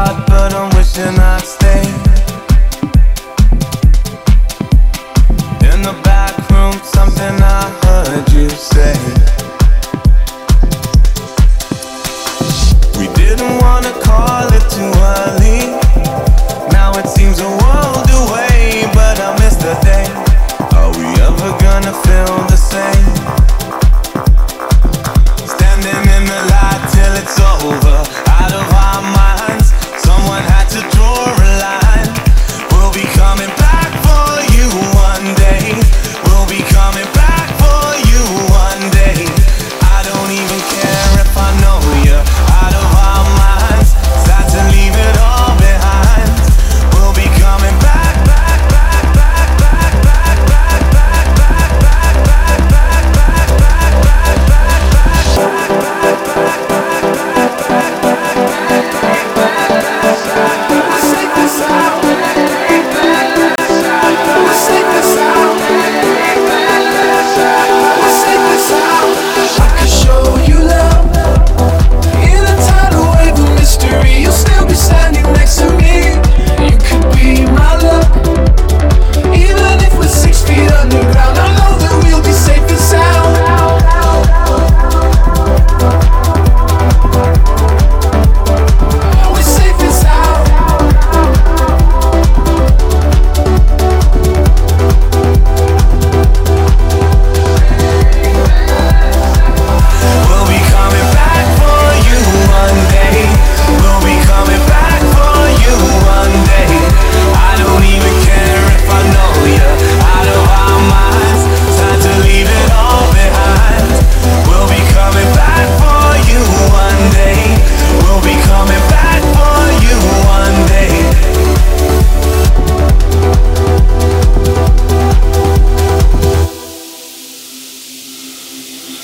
hard, but I'm wishing I'd stay. In the back room, something I heard you say.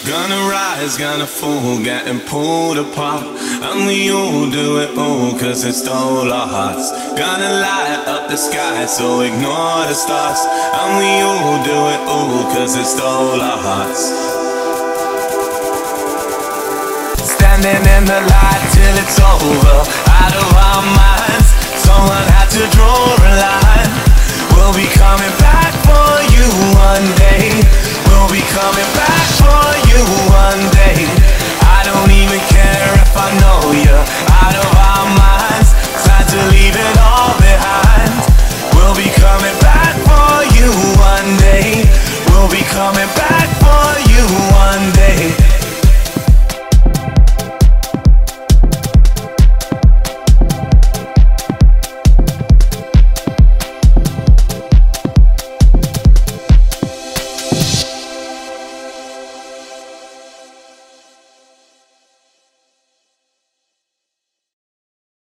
Gonna rise, gonna fall, getting pulled apart. And we all do it all, cause it stole our hearts. Gonna light up the sky, so ignore the stars. And we all do it all, cause it stole our hearts. Standing in the light till it's over. coming back.